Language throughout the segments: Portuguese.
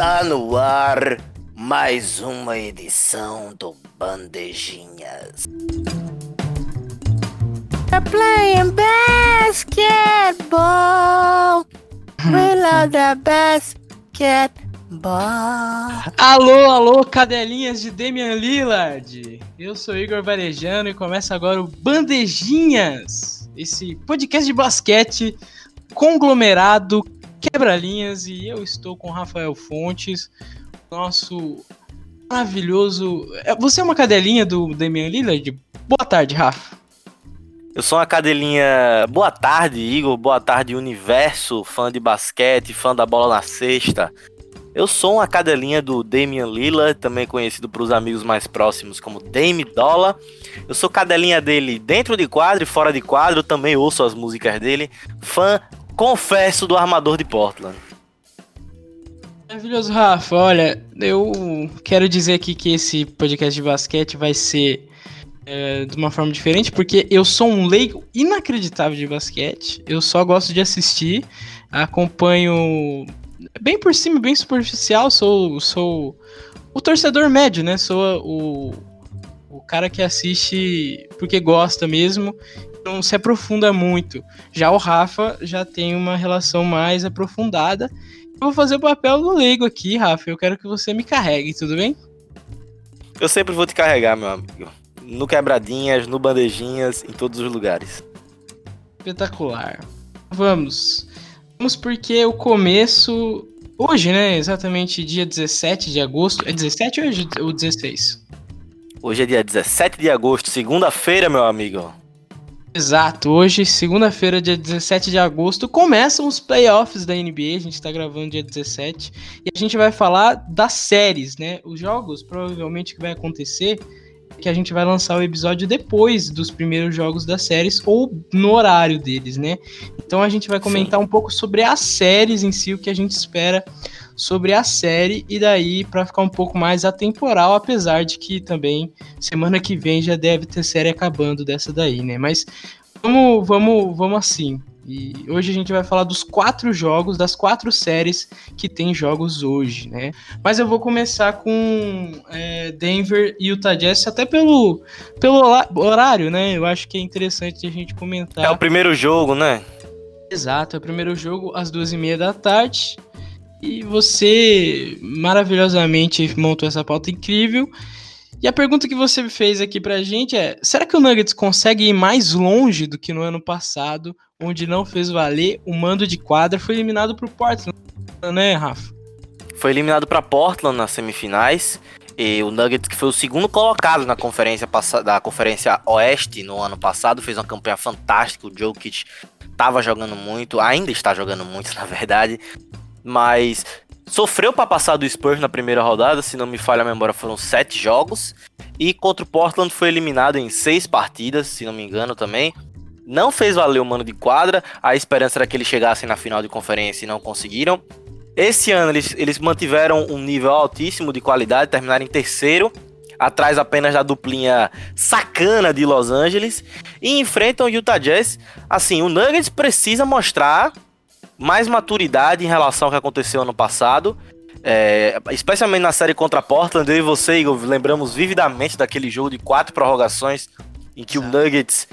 Está no ar mais uma edição do Bandejinhas. We're playing basketball. We love the basketball. Alô, alô, cadelinhas de Damian Lillard. Eu sou Igor Varejano e começa agora o Bandejinhas, esse podcast de basquete conglomerado, quebra-linhas e eu estou com Rafael Fontes, nosso maravilhoso. É, você é uma cadelinha do Damian Lillard? Boa tarde, Rafa. Eu sou uma cadelinha. Boa tarde, Igor. Boa tarde, universo. Fã de basquete, fã da bola na cesta. Eu sou uma cadelinha do Damian Lillard, também conhecido para os amigos mais próximos como Dame Dollar. Eu sou cadelinha dele dentro de quadro e fora de quadro, também ouço as músicas dele. Fã, confesso, do armador de Portland. Maravilhoso, Rafa. Olha, eu quero dizer aqui que esse podcast de basquete vai ser é, de uma forma diferente, porque eu sou um leigo inacreditável de basquete. Eu só gosto de assistir, acompanho bem por cima, bem superficial. Sou, sou o torcedor médio, né? Sou o, o cara que assiste porque gosta mesmo, não se aprofunda muito. Já o Rafa já tem uma relação mais aprofundada. Eu vou fazer o papel do leigo aqui, Rafa. Eu quero que você me carregue, tudo bem? Eu sempre vou te carregar, meu amigo no quebradinhas, no bandejinhas, em todos os lugares. Espetacular. Vamos. Vamos porque o começo. Hoje, né? Exatamente dia 17 de agosto. É 17 ou 16? Hoje é dia 17 de agosto, segunda-feira, meu amigo. Exato, hoje, segunda-feira, dia 17 de agosto, começam os playoffs da NBA. A gente tá gravando dia 17 e a gente vai falar das séries, né? Os jogos, provavelmente, que vai acontecer que a gente vai lançar o episódio depois dos primeiros jogos das séries ou no horário deles, né? Então a gente vai comentar Sim. um pouco sobre as séries em si, o que a gente espera sobre a série e daí para ficar um pouco mais atemporal, apesar de que também semana que vem já deve ter série acabando dessa daí, né? Mas vamos, vamos, vamos assim. E hoje a gente vai falar dos quatro jogos, das quatro séries que tem jogos hoje, né? Mas eu vou começar com é, Denver e Utah Jazz, até pelo, pelo horário, né? Eu acho que é interessante a gente comentar. É o primeiro jogo, né? Exato, é o primeiro jogo às duas e meia da tarde. E você maravilhosamente montou essa pauta incrível. E a pergunta que você fez aqui pra gente é: será que o Nuggets consegue ir mais longe do que no ano passado, onde não fez valer o mando de quadra, foi eliminado pro Portland, né, Rafa? Foi eliminado para Portland nas semifinais. E o Nuggets, que foi o segundo colocado na conferência da Conferência Oeste no ano passado, fez uma campanha fantástica. O Jokic estava jogando muito, ainda está jogando muito, na verdade. Mas Sofreu para passar do Spurs na primeira rodada, se não me falha a memória, foram sete jogos. E contra o Portland foi eliminado em seis partidas, se não me engano também. Não fez valer o mano de quadra, a esperança era que eles chegassem na final de conferência e não conseguiram. Esse ano eles, eles mantiveram um nível altíssimo de qualidade, terminaram em terceiro, atrás apenas da duplinha sacana de Los Angeles, e enfrentam o Utah Jazz. Assim, o Nuggets precisa mostrar mais maturidade em relação ao que aconteceu ano passado. É, especialmente na série contra Portland, eu e você, Igor, lembramos vividamente daquele jogo de quatro prorrogações em que o Nuggets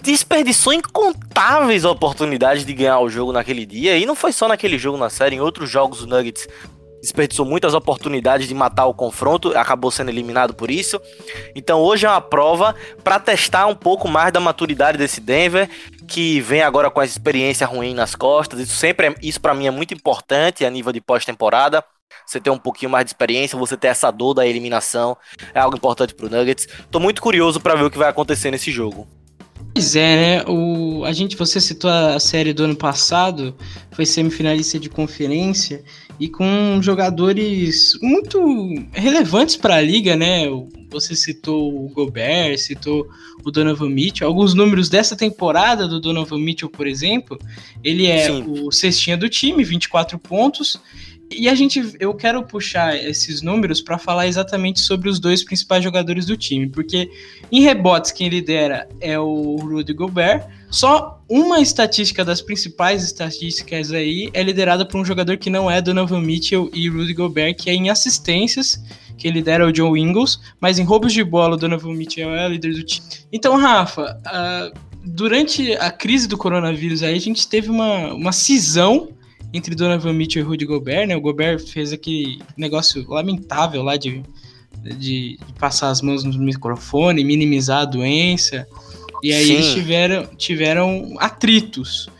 desperdiçou incontáveis oportunidades de ganhar o jogo naquele dia. E não foi só naquele jogo na série, em outros jogos o Nuggets desperdiçou muitas oportunidades de matar o confronto, acabou sendo eliminado por isso. Então hoje é uma prova para testar um pouco mais da maturidade desse Denver, que vem agora com essa experiência ruim nas costas. Isso sempre é, isso para mim é muito importante a nível de pós-temporada. Você ter um pouquinho mais de experiência, você ter essa dor da eliminação, é algo importante pro Nuggets. Tô muito curioso para ver o que vai acontecer nesse jogo. Pois é, né? O, a gente, você citou a série do ano passado, foi semifinalista de conferência e com jogadores muito relevantes para a liga, né? Você citou o Gobert, citou o Donovan Mitchell. Alguns números dessa temporada do Donovan Mitchell, por exemplo, ele é Sim. o cestinha do time, 24 pontos, E a gente, eu quero puxar esses números para falar exatamente sobre os dois principais jogadores do time, porque em rebotes quem lidera é o Rudy Gobert. Só uma estatística das principais estatísticas aí é liderada por um jogador que não é Donovan Mitchell e Rudy Gobert, que é em assistências, que lidera o John Ingles, mas em roubos de bola o Donovan Mitchell é o líder do time. Então, Rafa, uh, durante a crise do coronavírus aí, a gente teve uma, uma cisão entre Donovan Mitchell e Rudy Gobert, né? O Gobert fez aquele negócio lamentável lá de, de, de passar as mãos no microfone, minimizar a doença. E aí Sim. eles tiveram, tiveram atritos.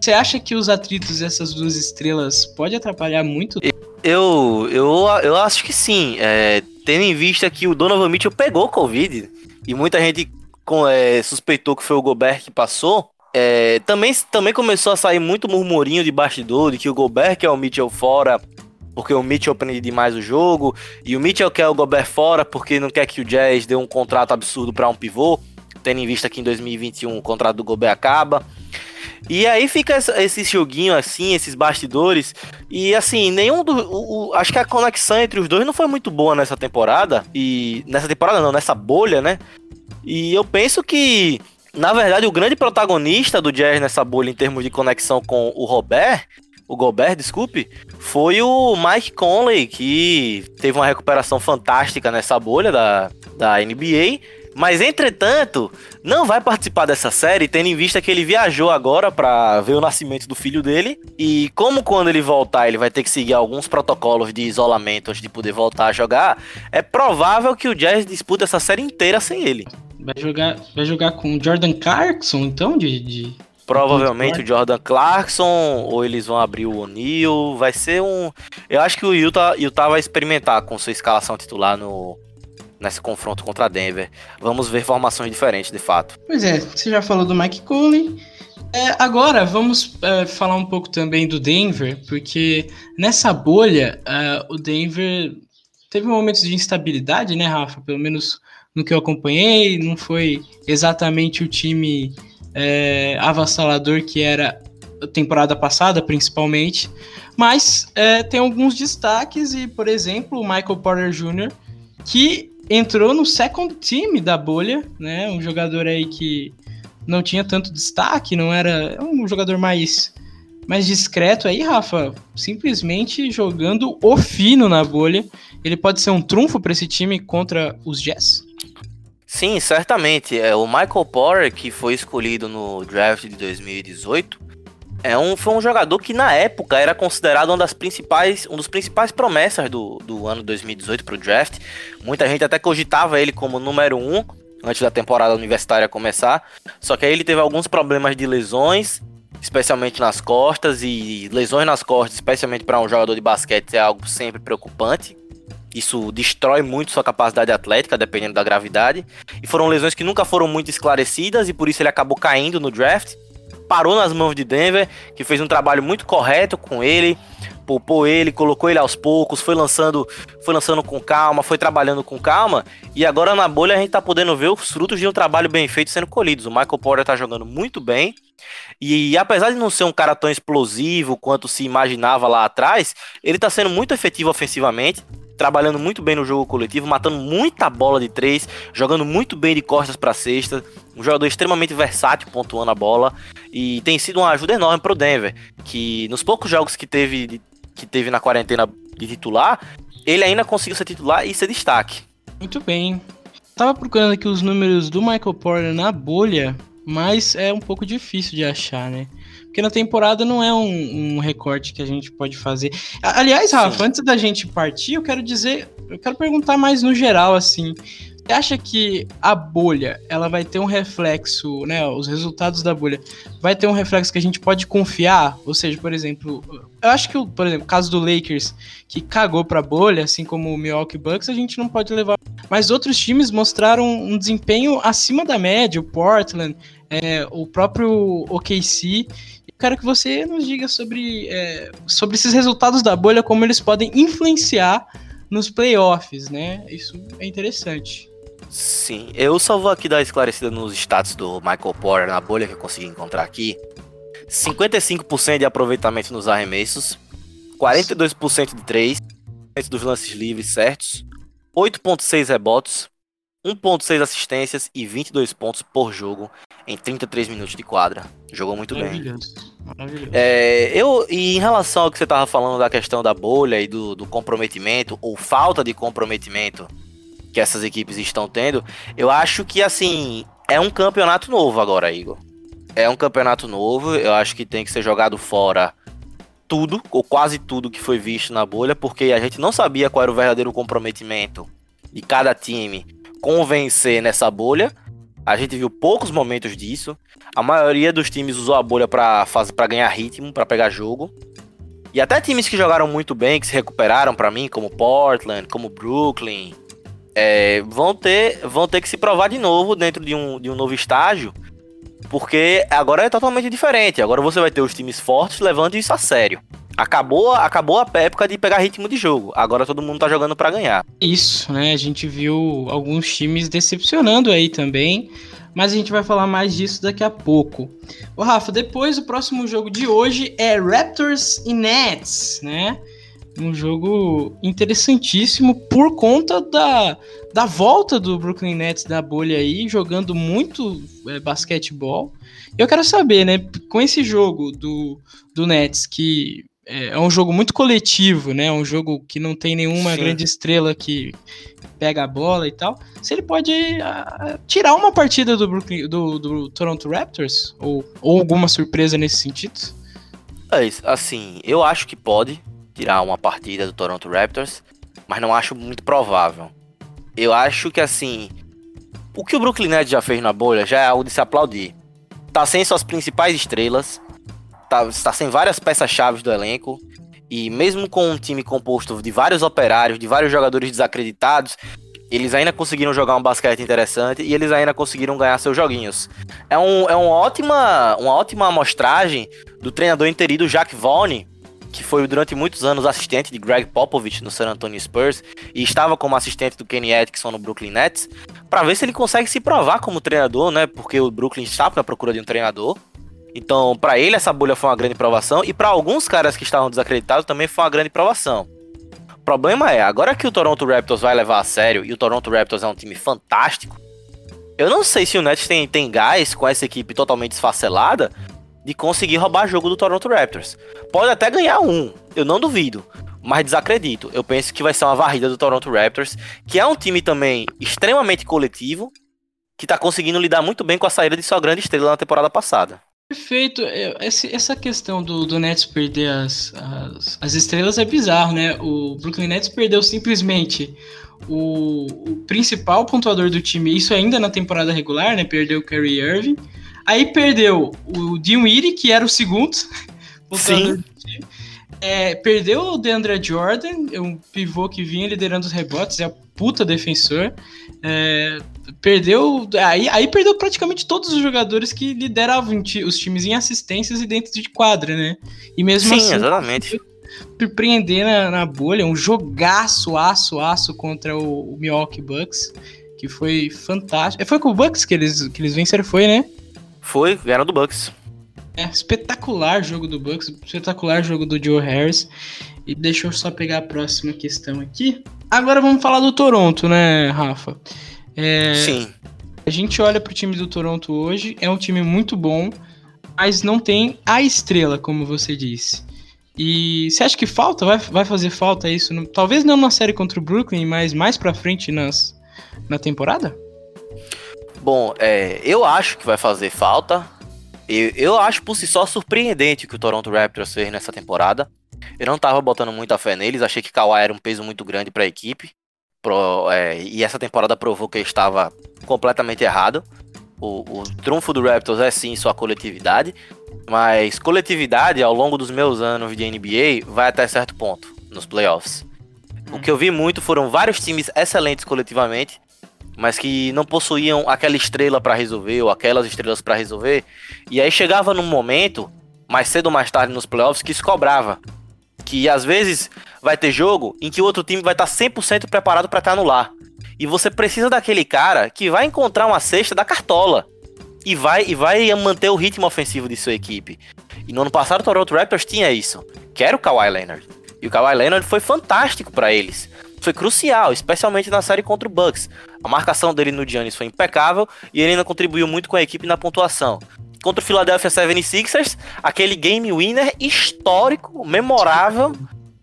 Você acha que os atritos dessas duas estrelas pode atrapalhar muito? Eu, eu, eu acho que sim. É, tendo em vista que o Donovan Mitchell pegou Covid e muita gente com, é, suspeitou que foi o Gobert que passou. É, também, também começou a sair muito murmurinho de bastidor de que o Gobert quer o Mitchell fora porque o Mitchell prende demais o jogo e o Mitchell quer o Gobert fora porque não quer que o Jazz dê um contrato absurdo para um pivô, tendo em vista que em 2021 o contrato do Gobert acaba. E aí fica esse joguinho assim, esses bastidores. E assim, nenhum do. O, o, acho que a conexão entre os dois não foi muito boa nessa temporada. E. Nessa temporada não, nessa bolha, né? E eu penso que na verdade, o grande protagonista do Jazz nessa bolha em termos de conexão com o Robert, o Gobert, desculpe, foi o Mike Conley, que teve uma recuperação fantástica nessa bolha da, da NBA. Mas, entretanto, não vai participar dessa série, tendo em vista que ele viajou agora para ver o nascimento do filho dele. E como quando ele voltar, ele vai ter que seguir alguns protocolos de isolamento antes de poder voltar a jogar, é provável que o Jazz dispute essa série inteira sem ele. Vai jogar, vai jogar com Jordan Clarkson, então, de... de... Provavelmente o Jordan Clarkson, ou eles vão abrir o O'Neal. Vai ser um. Eu acho que o Utah, Utah vai experimentar com sua escalação titular no, nesse confronto contra a Denver. Vamos ver formações diferentes, de fato. Pois é, você já falou do Mike Conley. É, agora vamos é, falar um pouco também do Denver, porque nessa bolha uh, o Denver teve momentos de instabilidade, né, Rafa? Pelo menos no que eu acompanhei, não foi exatamente o time é, avassalador que era a temporada passada, principalmente, mas é, tem alguns destaques e, por exemplo, o Michael Porter Jr., que entrou no second team da bolha, né? Um jogador aí que não tinha tanto destaque, não era um jogador mais mais discreto aí, Rafa, simplesmente jogando o fino na bolha. Ele pode ser um trunfo para esse time contra os Jazz? Sim, certamente. É, o Michael Porter, que foi escolhido no draft de 2018, é um, foi um jogador que na época era considerado uma das principais, um dos principais promessas do, do ano 2018 para o draft. Muita gente até cogitava ele como número um antes da temporada universitária começar. Só que aí ele teve alguns problemas de lesões, especialmente nas costas e lesões nas costas, especialmente para um jogador de basquete é algo sempre preocupante. Isso destrói muito sua capacidade atlética, dependendo da gravidade. E foram lesões que nunca foram muito esclarecidas e por isso ele acabou caindo no draft. Parou nas mãos de Denver, que fez um trabalho muito correto com ele, poupou ele, colocou ele aos poucos, foi lançando, foi lançando com calma, foi trabalhando com calma, e agora na bolha a gente tá podendo ver os frutos de um trabalho bem feito sendo colhidos. O Michael Porter tá jogando muito bem, e apesar de não ser um cara tão explosivo quanto se imaginava lá atrás, ele tá sendo muito efetivo ofensivamente, trabalhando muito bem no jogo coletivo, matando muita bola de três, jogando muito bem de costas para cesta, um jogador extremamente versátil pontuando a bola e tem sido uma ajuda enorme pro Denver, que nos poucos jogos que teve que teve na quarentena de titular, ele ainda conseguiu ser titular e ser destaque. Muito bem. Tava procurando aqui os números do Michael Porter na bolha, mas é um pouco difícil de achar, né? Porque na temporada não é um, um recorte que a gente pode fazer. Aliás, Rafa, Sim. antes da gente partir, eu quero dizer, eu quero perguntar mais no geral, assim. Você acha que a bolha, ela vai ter um reflexo, né? Os resultados da bolha, vai ter um reflexo que a gente pode confiar? Ou seja, por exemplo, eu acho que, por exemplo, o caso do Lakers, que cagou pra bolha, assim como o Milwaukee Bucks, a gente não pode levar. Mas outros times mostraram um desempenho acima da média, o Portland, é, o próprio OKC quero que você nos diga sobre, é, sobre esses resultados da bolha, como eles podem influenciar nos playoffs, né? Isso é interessante. Sim, eu só vou aqui dar esclarecida nos status do Michael Porter na bolha que eu consegui encontrar aqui. 55% de aproveitamento nos arremessos, 42% de 3, dos lances livres certos, 8.6 rebotes, 1.6 assistências e 22 pontos por jogo em 33 minutos de quadra. Jogou muito bem. Maravilhoso. É, eu, e em relação ao que você tava falando da questão da bolha e do, do comprometimento, ou falta de comprometimento que essas equipes estão tendo, eu acho que, assim, é um campeonato novo agora, Igor. É um campeonato novo, eu acho que tem que ser jogado fora tudo, ou quase tudo que foi visto na bolha, porque a gente não sabia qual era o verdadeiro comprometimento de cada time convencer nessa bolha. A gente viu poucos momentos disso. A maioria dos times usou a bolha para ganhar ritmo, para pegar jogo. E até times que jogaram muito bem, que se recuperaram para mim, como Portland, como Brooklyn, é, vão, ter, vão ter que se provar de novo dentro de um, de um novo estágio. Porque agora é totalmente diferente. Agora você vai ter os times fortes levando isso a sério. Acabou, acabou a época de pegar ritmo de jogo. Agora todo mundo tá jogando para ganhar. Isso, né? A gente viu alguns times decepcionando aí também. Mas a gente vai falar mais disso daqui a pouco. Ô, Rafa, depois o próximo jogo de hoje é Raptors e Nets, né? Um jogo interessantíssimo por conta da, da volta do Brooklyn Nets da bolha aí, jogando muito é, basquetebol. Eu quero saber, né, com esse jogo do, do Nets, que é, é um jogo muito coletivo, né? Um jogo que não tem nenhuma Sim. grande estrela que pega a bola e tal. Se ele pode ah, tirar uma partida do, Brooklyn, do, do Toronto Raptors ou, ou alguma surpresa nesse sentido? É isso, assim, eu acho que pode tirar uma partida do Toronto Raptors, mas não acho muito provável. Eu acho que assim, o que o Brooklyn Nets já fez na bolha já é algo de se aplaudir. Tá sem suas principais estrelas, tá, tá sem várias peças-chave do elenco, e mesmo com um time composto de vários operários, de vários jogadores desacreditados, eles ainda conseguiram jogar um basquete interessante e eles ainda conseguiram ganhar seus joguinhos. É, um, é uma, ótima, uma ótima amostragem do treinador interino Jack Vaughn, que foi durante muitos anos assistente de Greg Popovich no San Antonio Spurs e estava como assistente do Kenny Atkinson no Brooklyn Nets, para ver se ele consegue se provar como treinador, né? Porque o Brooklyn estava na procura de um treinador. Então, para ele essa bolha foi uma grande provação e para alguns caras que estavam desacreditados também foi uma grande provação. O problema é, agora que o Toronto Raptors vai levar a sério e o Toronto Raptors é um time fantástico, eu não sei se o Nets tem, tem gás com essa equipe totalmente esfacelada de conseguir roubar jogo do Toronto Raptors. Pode até ganhar um, eu não duvido, mas desacredito. Eu penso que vai ser uma varrida do Toronto Raptors, que é um time também extremamente coletivo, que tá conseguindo lidar muito bem com a saída de sua grande estrela na temporada passada. Perfeito. É, Essa questão do, do Nets perder as, as, as estrelas é bizarro, né? O Brooklyn Nets perdeu simplesmente o, o principal pontuador do time, isso ainda na temporada regular, né? Perdeu o Kyrie Irving. Aí perdeu o Dinwiddie, que era o segundo pontuador Sim. do time. É, perdeu o DeAndre Jordan, é um pivô que vinha liderando os rebotes, é puta defensor. É, perdeu. Aí, aí perdeu praticamente todos os jogadores que lideravam os times em assistências e dentro de quadra, né? E mesmo Sim, assim, exatamente. surpreender na, na bolha, um jogaço, aço, aço contra o, o Milwaukee Bucks, que foi fantástico. Foi com o Bucks que eles, que eles venceram, foi, né? Foi, ganharam do Bucks. É, espetacular jogo do Bucks, espetacular jogo do Joe Harris. E deixa eu só pegar a próxima questão aqui. Agora vamos falar do Toronto, né, Rafa? É, Sim. a gente olha pro time do Toronto hoje, é um time muito bom, mas não tem a estrela, como você disse. E você acha que falta? Vai, vai fazer falta isso? Talvez não na série contra o Brooklyn, mas mais pra frente nas, na temporada? Bom, é, eu acho que vai fazer falta. Eu, eu acho por si só surpreendente o que o Toronto Raptors fez nessa temporada. Eu não tava botando muita fé neles, achei que Kawhi era um peso muito grande pra equipe. Pro- é, e essa temporada provou que ele estava completamente errado. O, o trunfo do Raptors é sim sua coletividade, mas coletividade ao longo dos meus anos de NBA vai até certo ponto nos playoffs. O que eu vi muito foram vários times excelentes coletivamente, mas que não possuíam aquela estrela pra resolver ou aquelas estrelas pra resolver. E aí chegava num momento, mais cedo ou mais tarde nos playoffs, que isso cobrava. Que às vezes vai ter jogo em que o outro time vai estar 100% preparado pra te anular. E você precisa daquele cara que vai encontrar uma cesta da cartola. E vai, e vai manter o ritmo ofensivo de sua equipe. E no ano passado o Toronto Raptors tinha isso. Que era o Kawhi Leonard. E o Kawhi Leonard foi fantástico para eles. Foi crucial, especialmente na série contra o Bucks. A marcação dele no Giannis foi impecável e ele ainda contribuiu muito com a equipe na pontuação. Contra o Philadelphia 76ers, aquele game winner histórico, memorável,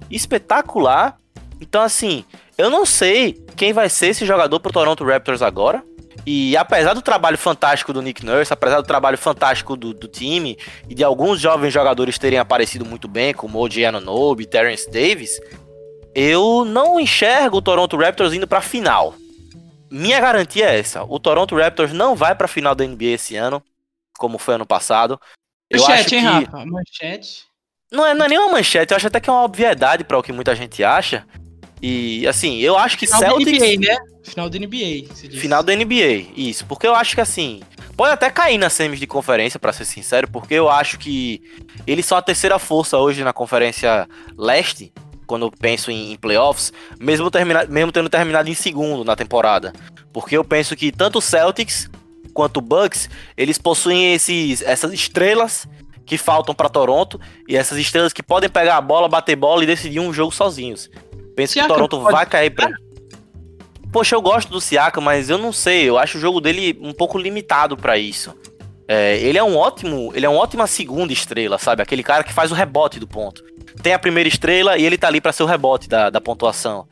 espetacular. Então, assim, eu não sei quem vai ser esse jogador pro Toronto Raptors agora. E apesar do trabalho fantástico do Nick Nurse, apesar do trabalho fantástico do, do time e de alguns jovens jogadores terem aparecido muito bem, como o OG Anunoby, Terrence Davis, eu não enxergo o Toronto Raptors indo pra final. Minha garantia é essa: o Toronto Raptors não vai pra final da NBA esse ano, como foi ano passado. Eu manchete, acho hein, que... Rafa? Manchete. Não é, não é nenhuma manchete, eu acho até que é uma obviedade para o que muita gente acha. E assim, eu acho que Final Celtics. da NBA, né? Final da NBA. Final da NBA, isso. Porque eu acho que assim. Pode até cair nas semis de conferência, pra ser sincero, porque eu acho que eles são a terceira força hoje na conferência leste, quando eu penso em, em playoffs, mesmo, termina, mesmo tendo terminado em segundo na temporada. Porque eu penso que tanto o Celtics quanto o Bucks, eles possuem esses, essas estrelas que faltam pra Toronto e essas estrelas que podem pegar a bola, bater bola e decidir um jogo sozinhos. Penso que o Siakam Toronto pode vai cair pra. Poxa, eu gosto do Siaka, mas eu não sei. Eu acho o jogo dele um pouco limitado pra isso. É, ele é um ótimo, ele é uma ótima segunda estrela, sabe? Aquele cara que faz o rebote do ponto. Tem a primeira estrela e ele tá ali pra ser o rebote da, da pontuação.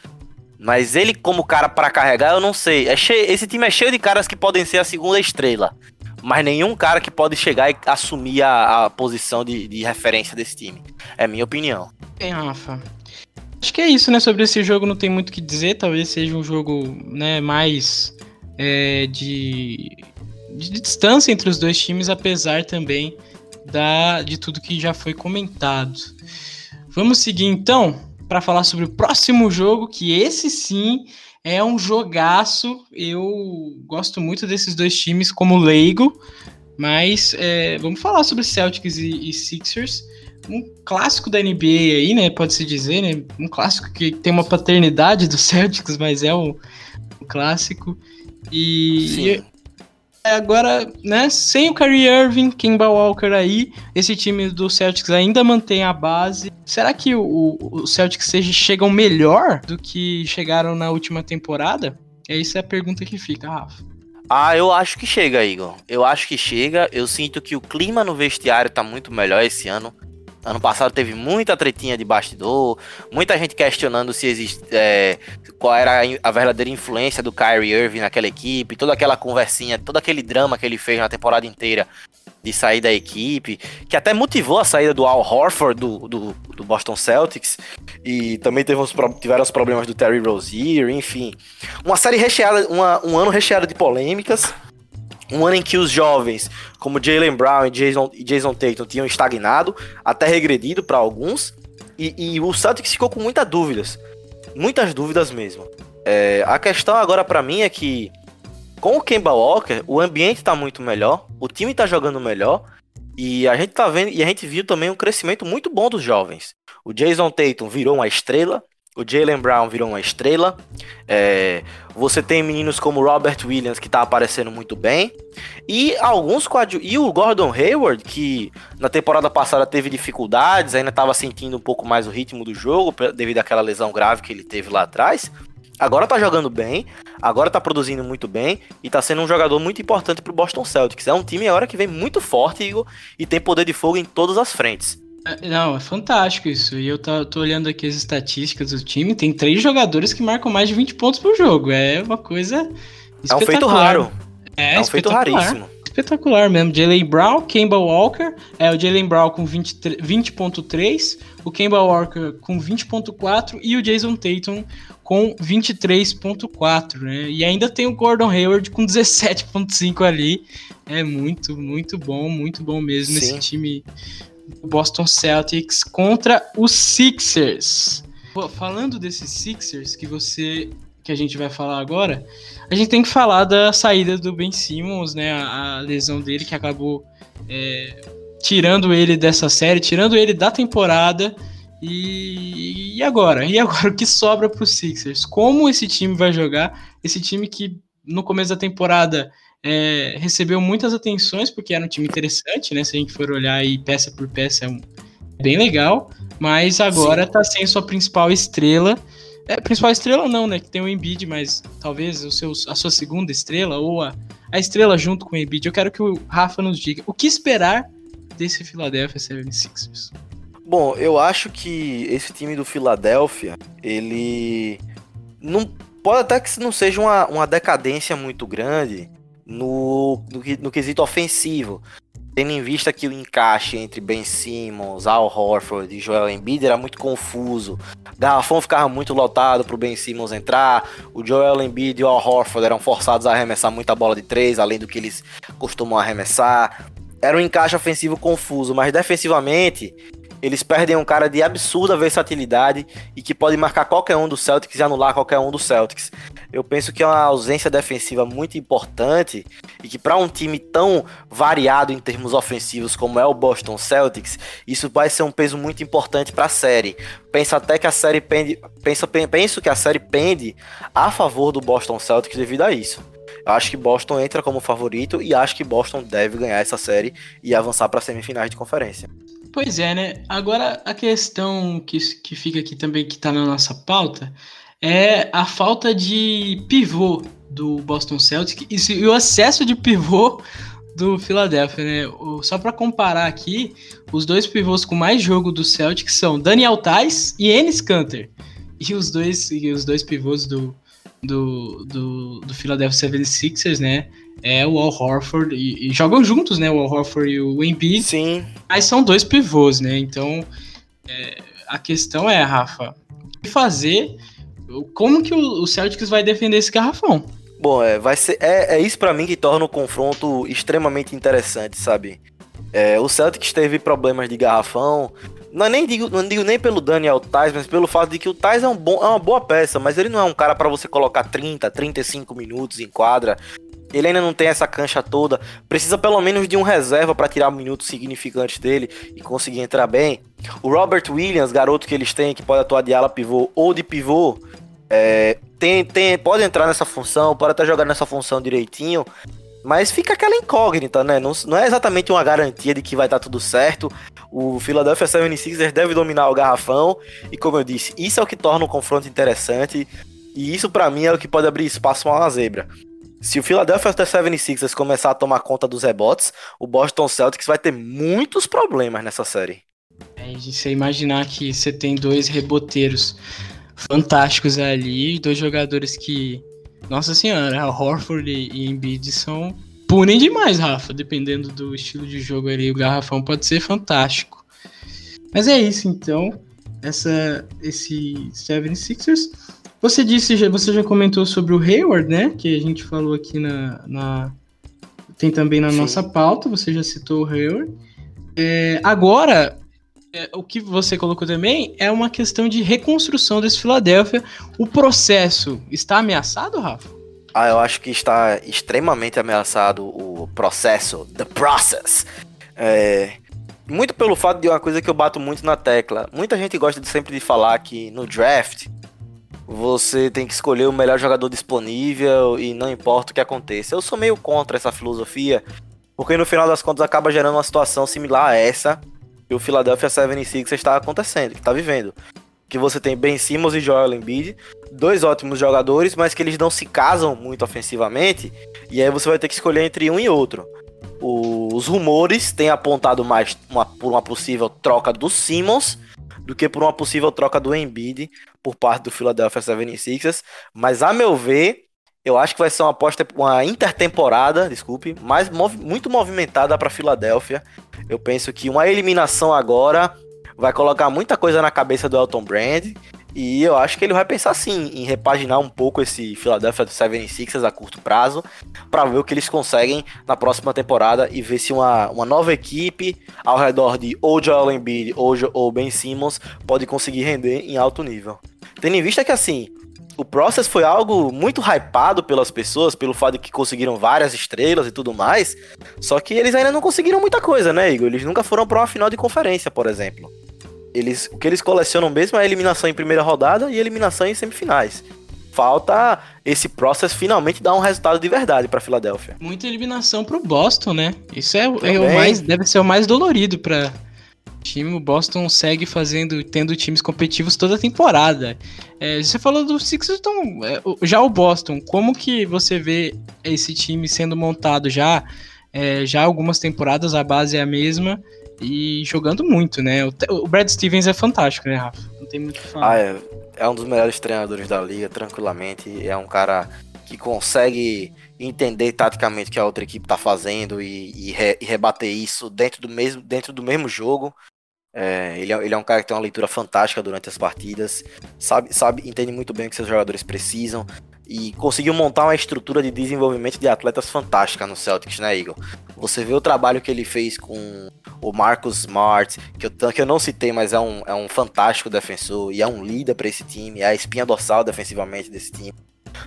Mas ele como cara pra carregar, eu não sei. É cheio, esse time é cheio de caras que podem ser a segunda estrela. Mas nenhum cara que pode chegar e assumir a, a posição de, de referência desse time. É minha opinião. Tem, Rafa. Acho que é isso, né? Sobre esse jogo não tem muito o que dizer. Talvez seja um jogo né, mais é, de, de distância entre os dois times, apesar também da, de tudo que já foi comentado. Vamos seguir então para falar sobre o próximo jogo, que esse sim é um jogaço. Eu gosto muito desses dois times como leigo, mas é, vamos falar sobre Celtics e, e Sixers um clássico da NBA aí, né? Pode-se dizer, né? Um clássico que tem uma paternidade do Celtics, mas é um, um clássico. E, e agora, né? Sem o Kyrie Irving, Kemba Walker aí, esse time do Celtics ainda mantém a base. Será que o, o Celtics seja, chegam melhor do que chegaram na última temporada? É essa a pergunta que fica, Rafa. Ah, eu acho que chega, Igor. Eu acho que chega. Eu sinto que o clima no vestiário tá muito melhor esse ano. Ano passado teve muita tretinha de bastidor, muita gente questionando se existe é, qual era a, verdadeira influência do Kyrie Irving naquela equipe, toda aquela conversinha, todo aquele drama que ele fez na temporada inteira de sair da equipe, que até motivou a saída do Al Horford do, do, do Boston Celtics, e também teve uns, tiveram os problemas do Terry Rozier, enfim. Uma série recheada, uma, um ano recheado de polêmicas. Um ano em que os jovens, como Jalen Brown e Jason, e Jason Tatum, tinham estagnado, até regredido para alguns. E, e, o Celtics ficou com muitas dúvidas. Muitas dúvidas mesmo. É, a questão agora para mim é que, com o Kemba Walker, o ambiente tá muito melhor, o time tá jogando melhor. E a gente tá vendo, e a gente viu também um crescimento muito bom dos jovens. O Jason Tatum virou uma estrela, o Jalen Brown virou uma estrela. É, você tem meninos como Robert Williams, que tá aparecendo muito bem. E alguns coadju... E o Gordon Hayward, que na temporada passada teve dificuldades, ainda estava sentindo um pouco mais o ritmo do jogo, devido àquela lesão grave que ele teve lá atrás. Agora tá jogando bem, agora tá produzindo muito bem e tá sendo um jogador muito importante pro Boston Celtics. É um time agora que vem muito forte, Igor, e tem poder de fogo em todas as frentes. Não, é fantástico isso. E eu tô, tô, olhando aqui as estatísticas do time. Tem três jogadores que marcam mais de 20 pontos por jogo. É uma coisa. É um feito raro. É, é um feito raríssimo. Espetacular mesmo. Jalen Brown, Kemba Walker. É o Jalen Brown com 20.3, 20 o Kemba Walker com 20.4 e o Jason Tatum com 23.4, né? E ainda tem o Gordon Hayward com 17.5 ali. É muito, muito bom, muito bom mesmo Sim. esse time Boston Celtics contra os Sixers. Falando desses Sixers que você que a gente vai falar agora, a gente tem que falar da saída do Ben Simmons, né? A, a lesão dele que acabou é, tirando ele dessa série, tirando ele da temporada. E, e agora? E agora o que sobra para os Sixers? Como esse time vai jogar? Esse time que no começo da temporada é, recebeu muitas atenções porque era um time interessante, né? Se a gente for olhar aí peça por peça, é um, bem legal. mas agora Sim. tá sem sua principal estrela. É, principal estrela não, né? Que tem o Embiid, mas talvez o seu, a sua segunda estrela ou a, a estrela junto com o Embiid. Eu quero que o Rafa nos diga o que esperar desse Philadelphia 76ers. Bom, eu acho que esse time do Philadelphia, ele não pode até que não seja uma, uma decadência muito grande no, no, no quesito ofensivo. Tendo em vista que o encaixe entre Ben Simmons, Al Horford e Joel Embiid era muito confuso. Garrafão ficava muito lotado pro Ben Simmons entrar. O Joel Embiid e o Al Horford eram forçados a arremessar muita bola de três, além do que eles costumam arremessar. Era um encaixe ofensivo confuso, mas defensivamente eles perdem um cara de absurda versatilidade e que pode marcar qualquer um dos Celtics e anular qualquer um dos Celtics. Eu penso que é uma ausência defensiva muito importante e que para um time tão variado em termos ofensivos como é o Boston Celtics, isso vai ser um peso muito importante para a série. Penso até que a série pende, penso, penso que a série pende a favor do Boston Celtics devido a isso. Eu acho que Boston entra como favorito e acho que Boston deve ganhar essa série e avançar para semifinais de conferência. Pois é, né? Agora a questão que, que fica aqui também, que tá na nossa pauta, é a falta de pivô do Boston Celtics e o excesso de pivô do Philadelphia, né? Só para comparar aqui, os dois pivôs com mais jogo do Celtics são Daniel Tais e Enes Kanter. E os dois, e os dois pivôs do, do, do, do Philadelphia 76ers, né? É o Al Horford e, e, jogam juntos, né? O Al Horford e o Embiid. Sim. Mas são dois pivôs, né? Então é, a questão é, Rafa, o que fazer? Como que o, o Celtics vai defender esse garrafão? Bom, é, vai ser, é, é isso para mim que torna o confronto extremamente interessante, sabe? É, o Celtics teve problemas de garrafão, não, nem digo, não digo nem pelo Daniel Tais, mas pelo fato de que o Tais é, um bom, é uma boa peça, mas ele não é um cara para você colocar 30, 35 minutos em quadra. Ele ainda não tem essa cancha toda. Precisa pelo menos de um reserva para tirar minutos significantes dele e conseguir entrar bem. O Robert Williams, garoto que eles têm, que pode atuar de ala pivô ou de pivô, é, tem, tem, pode entrar nessa função, pode até jogar nessa função direitinho. Mas fica aquela incógnita, né? Não, não é exatamente uma garantia de que vai dar tudo certo. O Philadelphia 76ers deve dominar o garrafão. E como eu disse, isso é o que torna o confronto interessante. E isso para mim é o que pode abrir espaço para uma zebra. Se o Philadelphia 76ers começar a tomar conta dos rebotes, o Boston Celtics vai ter muitos problemas nessa série. É, você imaginar que você tem dois reboteiros fantásticos ali, dois jogadores que nossa senhora, Horford e Embiid são punem demais, Rafa. Dependendo do estilo de jogo ali, o garrafão pode ser fantástico. Mas é isso, então. Essa, esse 76ers. Você disse, você já comentou sobre o Hayward, né? Que a gente falou aqui na. na tem também na Sim. nossa pauta, você já citou o Hayward. É, agora, é, o que você colocou também é uma questão de reconstrução desse Philadelphia. O processo está ameaçado, Rafa? Ah, eu acho que está extremamente ameaçado o processo, the process. É, muito pelo fato de uma coisa que eu bato muito na tecla. Muita gente gosta de sempre de falar que no draft você tem que escolher o melhor jogador disponível e não importa o que aconteça. Eu sou meio contra essa filosofia, porque no final das contas acaba gerando uma situação similar a essa que o Philadelphia 76ers está acontecendo, que está vivendo. Que você tem Ben Simmons e Joel Embiid, dois ótimos jogadores, mas que eles não se casam muito ofensivamente, e aí você vai ter que escolher entre um e outro. Os rumores têm apontado mais uma, por uma possível troca do Simmons do que por uma possível troca do Embiid por parte do Philadelphia 76ers, mas a meu ver, eu acho que vai ser uma aposta, uma intertemporada, desculpe, mas mov muito movimentada para Filadélfia. Eu penso que uma eliminação agora vai colocar muita coisa na cabeça do Elton Brand. E eu acho que ele vai pensar sim em repaginar um pouco esse Philadelphia 76ers a curto prazo para ver o que eles conseguem na próxima temporada e ver se uma, uma nova equipe ao redor de ou Joel Embiid ou, ou Ben Simmons pode conseguir render em alto nível. Tendo em vista que assim, o Process foi algo muito hypado pelas pessoas, pelo fato de que conseguiram várias estrelas e tudo mais. Só que eles ainda não conseguiram muita coisa, né, Igor? Eles nunca foram para uma final de conferência, por exemplo. Eles, o que eles colecionam mesmo é a eliminação em primeira rodada e eliminação em semifinais. Falta esse Process finalmente dar um resultado de verdade para Filadélfia. Muita eliminação pro Boston, né? Isso é, é, o mais deve ser o mais dolorido para time, o Boston segue fazendo, tendo times competitivos toda a temporada. É, você falou do Sixers, então, é, já o Boston, como que você vê esse time sendo montado já? É, já algumas temporadas, a base é a mesma e jogando muito, né? O, o Brad Stevens é fantástico, né, Rafa? Não tem muito o que falar. Ah, é, é um dos melhores treinadores da liga, tranquilamente. É um cara que consegue entender taticamente o que a outra equipe está fazendo e, e, re, e, rebater isso dentro do mesmo, dentro do mesmo jogo. É, ele, é, ele é um cara que tem uma leitura fantástica durante as partidas, sabe, sabe, entende muito bem o que seus jogadores precisam e conseguiu montar uma estrutura de desenvolvimento de atletas fantástica no Celtics, né, Igor? Você vê o trabalho que ele fez com o Marcus Smart, que eu, que eu não citei, mas é um, é um fantástico defensor e é um líder para esse time, é a espinha dorsal defensivamente desse time.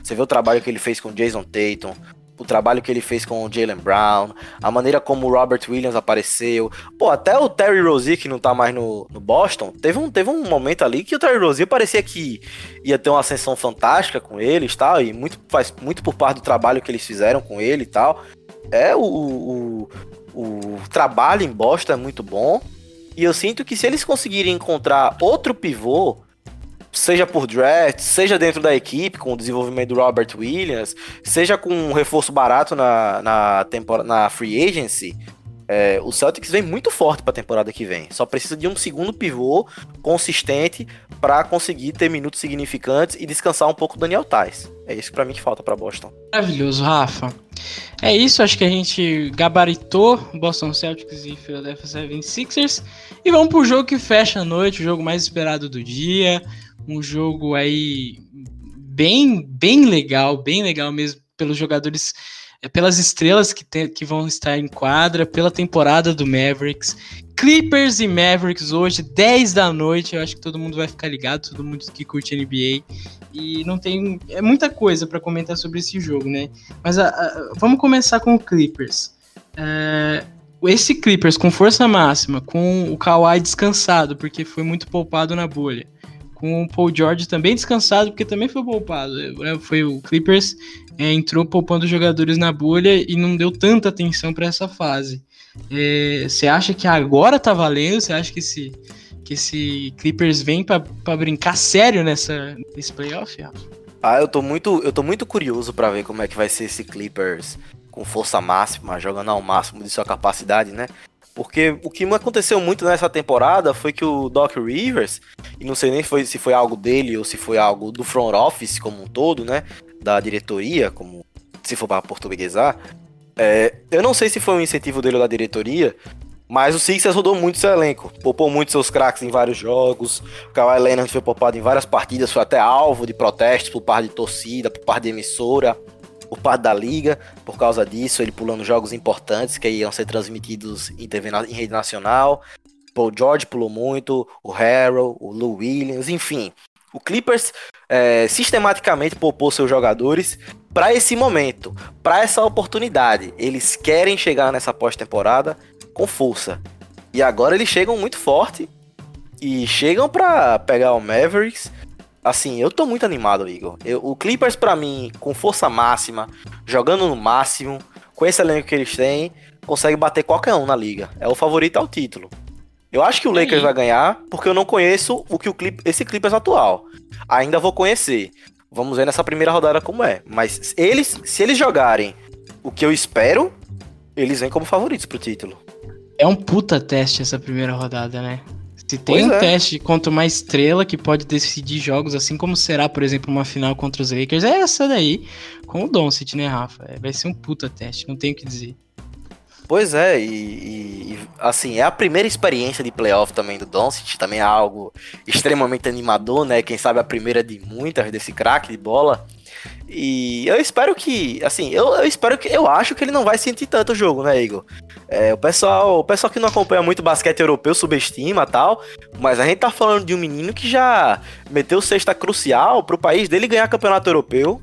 Você vê o trabalho que ele fez com Jason Tatum, o trabalho que ele fez com o Jalen Brown, a maneira como o Robert Williams apareceu. Pô, até o Terry Rozier, que não tá mais no, no Boston, teve um, teve um momento ali que o Terry Rozier parecia que ia ter uma ascensão fantástica com eles tal, e muito, faz muito por parte do trabalho que eles fizeram com ele e tal. É, o, o, o trabalho em Boston é muito bom, e eu sinto que se eles conseguirem encontrar outro pivô seja por draft, seja dentro da equipe, com o desenvolvimento do Robert Williams, seja com um reforço barato na, na, temporada, na free agency, é, o Celtics vem muito forte para a temporada que vem. Só precisa de um segundo pivô consistente para conseguir ter minutos significantes e descansar um pouco o Daniel Tais. É isso para mim que falta para Boston. Maravilhoso, Rafa. É isso, acho que a gente gabaritou Boston Celtics e Philadelphia 76ers. E vamos pro jogo que fecha a noite, o jogo mais esperado do dia um jogo aí bem, bem legal, bem legal mesmo pelos jogadores, é, pelas estrelas que, tem, que vão estar em quadra, pela temporada do Mavericks. Clippers e Mavericks hoje, 10 da noite, eu acho que todo mundo vai ficar ligado, todo mundo que curte NBA. E não tem. É muita coisa para comentar sobre esse jogo, né? Mas a, a, vamos começar com o Clippers. É, esse Clippers com força máxima, com o Kawhi descansado, porque foi muito poupado na bolha com o Paul George também descansado, porque também foi poupado. É, foi o Clippers é, entrou poupando jogadores na bolha e não deu tanta atenção para essa fase. É, você é, acha que agora tá valendo? Você acha que esse, que esse Clippers vem para brincar sério nessa, nesse playoff? Ah, eu tô muito, eu tô muito curioso para ver como é que vai ser esse Clippers com força máxima, jogando ao máximo de sua capacidade, né? Porque o que aconteceu muito nessa temporada foi que o Doc Rivers, e não sei nem foi, se foi algo dele ou se foi algo do front office como um todo, né? Da diretoria, como se for para portuguesar. É, eu não sei se foi um incentivo dele ou da diretoria, mas o Sixers rodou muito seu elenco. Poupou muito seus craques em vários jogos. O Kawhi Leonard foi poupado em várias partidas, foi até alvo de protestos por parte de torcida, por parte de emissora por parte da liga, por causa disso, ele pulando jogos importantes que iam ser transmitidos em TV em rede nacional. Paul George pulou muito, o Harrell, o Lou Williams, enfim. O Clippers é, sistematicamente poupou seus jogadores para esse momento, para essa oportunidade. Eles querem chegar nessa pós-temporada com força. E agora eles chegam muito forte e chegam para pegar o Mavericks Assim, eu tô muito animado, Igor. Eu, o Clippers, para mim, com força máxima, jogando no máximo, com esse elenco que eles têm, consegue bater qualquer um na liga. É o favorito ao título. Eu acho que o Lakers vai ganhar, porque eu não conheço o que o Clip, esse Clippers atual. Ainda vou conhecer. Vamos ver nessa primeira rodada como é. Mas eles, se eles jogarem o que eu espero, eles vêm como favoritos pro título. É um puta teste essa primeira rodada, né? Se tem pois um é. teste contra uma estrela que pode decidir jogos, assim como será, por exemplo, uma final contra os Lakers, é essa daí, com o Doncic, né, Rafa? É, vai ser um puta teste, não tenho o que dizer. Pois é, e, e, assim, é a primeira experiência de playoff também do Doncic, também é algo extremamente animador, né? Quem sabe a primeira de muitas desse craque de bola. E eu espero que, assim, eu, eu, espero que, eu acho que ele não vai sentir tanto o jogo, né, Igor? É, o pessoal, o pessoal que não acompanha muito basquete europeu subestima tal, mas a gente tá falando de um menino que já meteu sexta crucial pro país dele ganhar campeonato europeu,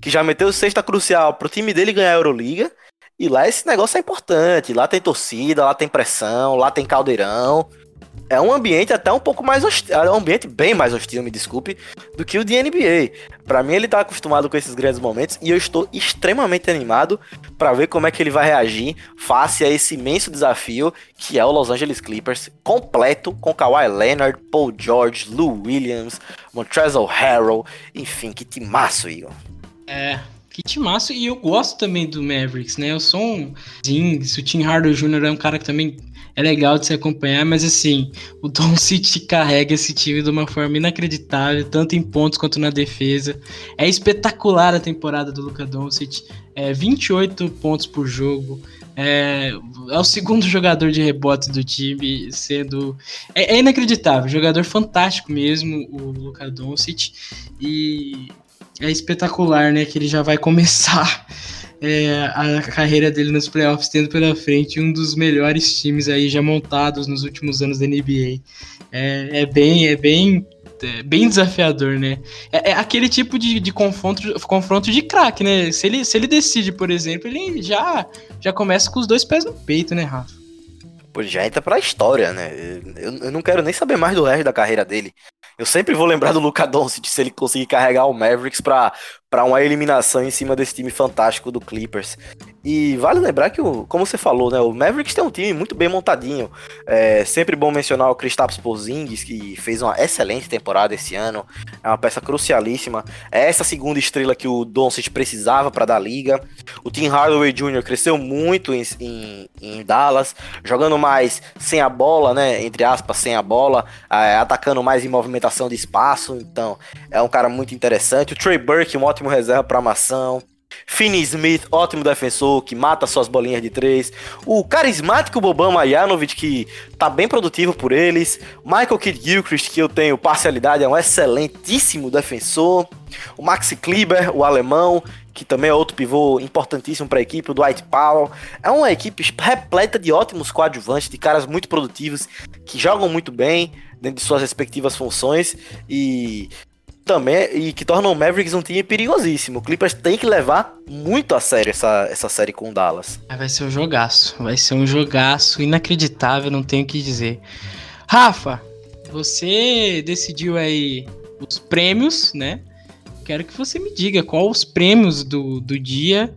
que já meteu sexta crucial pro time dele ganhar a Euroliga, e lá esse negócio é importante, lá tem torcida, lá tem pressão, lá tem caldeirão. É um ambiente até um pouco mais hostil, é um ambiente bem mais hostil, me desculpe, do que o de NBA. Para mim ele tá acostumado com esses grandes momentos e eu estou extremamente animado para ver como é que ele vai reagir face a esse imenso desafio que é o Los Angeles Clippers, completo com Kawhi Leonard, Paul George, Lou Williams, Montrezl Harrell, enfim, que timaço, Igor. É, que timaço. E eu gosto também do Mavericks, né? Eu sou um. Sim, o Tim Hardaway Jr. é um cara que também é legal de se acompanhar, mas assim, o Don City carrega esse time de uma forma inacreditável, tanto em pontos quanto na defesa. É espetacular a temporada do Luca Doncic, é 28 pontos por jogo. É, é o segundo jogador de rebote do time, sendo. É, é inacreditável, jogador fantástico mesmo, o Luca Doncic. E é espetacular, né? Que ele já vai começar é, a carreira dele nos playoffs, tendo pela frente um dos melhores times aí já montados nos últimos anos da NBA. É, é bem, é bem, é bem desafiador, né? É, é aquele tipo de, de confronto, confronto de craque, né? Se ele, se ele decide, por exemplo, ele já, já começa com os dois pés no peito, né, Rafa? Pô, já entra pra história, né? Eu, eu não quero nem saber mais do resto da carreira dele. Eu sempre vou lembrar do Luca Doncic se ele conseguir carregar o Mavericks pra, pra uma eliminação em cima desse time fantástico do Clippers. E vale lembrar que, o, como você falou, né, o Mavericks tem um time muito bem montadinho. É sempre bom mencionar o Kristaps Porzingis, que fez uma excelente temporada esse ano. É uma peça crucialíssima. É essa segunda estrela que o Doncic precisava para dar liga. O Tim Hardaway Jr. cresceu muito em, em, em, Dallas, jogando mais sem a bola, né, entre aspas, sem a bola, é, atacando mais em movimentação de espaço. Então, é um cara muito interessante. O Trey Burke, um ótimo reserva para armação. Finney Smith, ótimo defensor, que mata suas bolinhas de três. O carismático Boban Marjanovic, que tá bem produtivo por eles. Michael Kidd Gilchrist, que eu tenho parcialidade, é um excelentíssimo defensor. O Maxi Kleber, o alemão, que também é outro pivô importantíssimo para a equipe, o Dwight Powell. É uma equipe repleta de ótimos coadjuvantes, de caras muito produtivos, que jogam muito bem dentro de suas respectivas funções e também e que tornam o Mavericks um time perigosíssimo. O Clippers tem que levar muito a sério essa, essa série com o Dallas. Vai ser um jogaço, vai ser um jogaço inacreditável, não tenho o que dizer. Rafa, você decidiu aí os prêmios, né? Quero que você me diga qual os prêmios do, do dia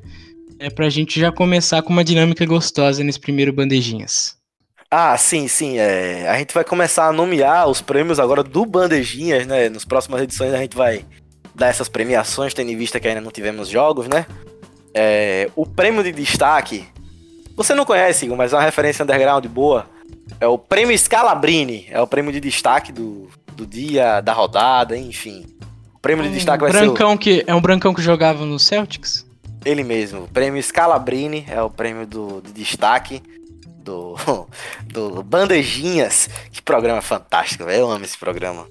é pra gente já começar com uma dinâmica gostosa nesse primeiro Bandejinhas. Ah, sim, sim. É, a gente vai começar a nomear os prêmios agora do Bandejinhas, né? Nas próximas edições a gente vai dar essas premiações, tendo em vista que ainda não tivemos jogos, né? É, o prêmio de destaque. Você não conhece, mas é uma referência underground boa. É o prêmio Scalabrini. É o prêmio de destaque do, do dia, da rodada, enfim. O prêmio de destaque vai brancão ser. O... Que, é um brancão que jogava no Celtics? Ele mesmo. O prêmio Scalabrini é o prêmio do, de destaque do, do Bandejinhas. Que programa fantástico, velho. Eu amo esse programa.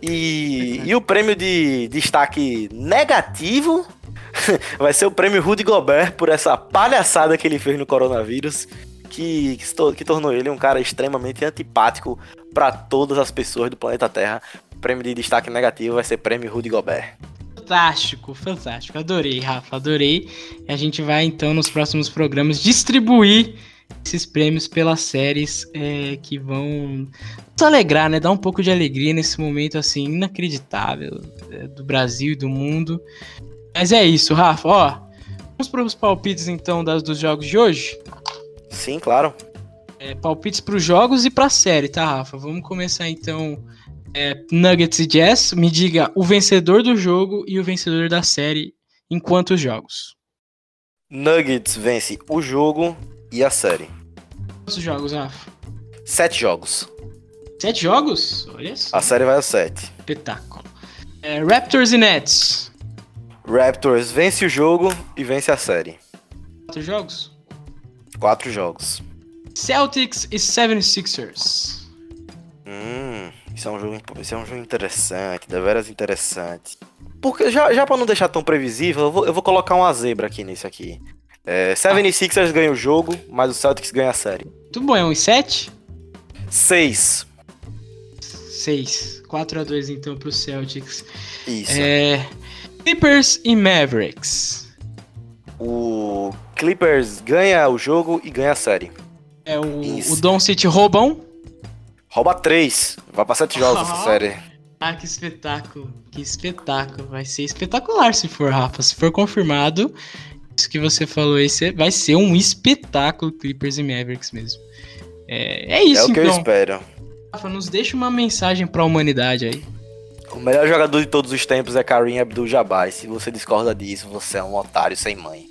E, e o prêmio de destaque negativo vai ser o prêmio Rudy Gobert por essa palhaçada que ele fez no coronavírus. Que, que, que tornou ele um cara extremamente antipático para todas as pessoas do planeta Terra. O prêmio de destaque negativo vai ser prêmio Rudy Gobert. Fantástico, fantástico. Adorei, Rafa, adorei. E a gente vai então nos próximos programas distribuir esses prêmios pelas séries é, que vão nos alegrar, né? Dar um pouco de alegria nesse momento assim inacreditável é, do Brasil e do mundo. Mas é isso, Rafa. Ó, vamos para os palpites então das, dos jogos de hoje? Sim, claro. É, palpites para os jogos e para a série, tá, Rafa? Vamos começar então. É, Nuggets e Jazz, me diga o vencedor do jogo e o vencedor da série em quantos jogos? Nuggets vence o jogo e a série. Quantos jogos, Rafa? Sete jogos. Sete jogos? Olha só. A série vai a sete. Espetáculo. É, Raptors e Nets. Raptors vence o jogo e vence a série. Quatro jogos? Quatro jogos. Celtics e 76ers. Hum, isso é um jogo, isso é um jogo interessante, deveras interessante. Porque já, já pra não deixar tão previsível, eu vou, eu vou colocar uma zebra aqui nesse aqui. É, 76ers ganha o jogo, mas o Celtics ganha a série. Tudo bom, é um 7? 6. 6. 4 a 2 então pro Celtics. Isso. É, Clippers e Mavericks. O Clippers ganha o jogo e ganha a série. É o, o Don City roubam? Rouba três. Vai pra sete jogos essa Ah. série. Ah, que espetáculo. Que espetáculo. Vai ser espetacular se for, Rafa. Se for confirmado, isso que você falou aí vai ser um espetáculo Clippers e Mavericks mesmo. É, é isso, é o que eu então. espero. Rafa, nos deixa uma mensagem pra humanidade aí. O melhor jogador de todos os tempos é Kareem Abdul-Jabbar. Se você discorda disso, você é um otário sem mãe.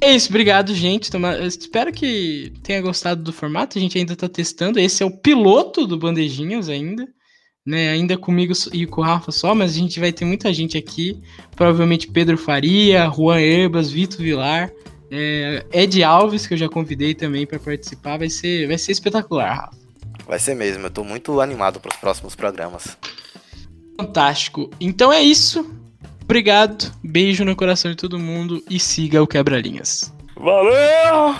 É isso, obrigado, gente. Eu Espero que tenha gostado do formato. A gente ainda tá testando. Esse é o piloto do Bandejinhas ainda. Né? Ainda comigo e com o Rafa só, mas a gente vai ter muita gente aqui. Provavelmente Pedro Faria, Juan Herbas, Vitor Vilar, é, Ed Alves, que eu já convidei também para participar. Vai ser, vai ser espetacular, Rafa. Vai ser mesmo. Eu tô muito animado pros próximos programas. Fantástico. Então é isso. Obrigado. Beijo no coração de todo mundo e siga o Quebra-Linhas. Valeu!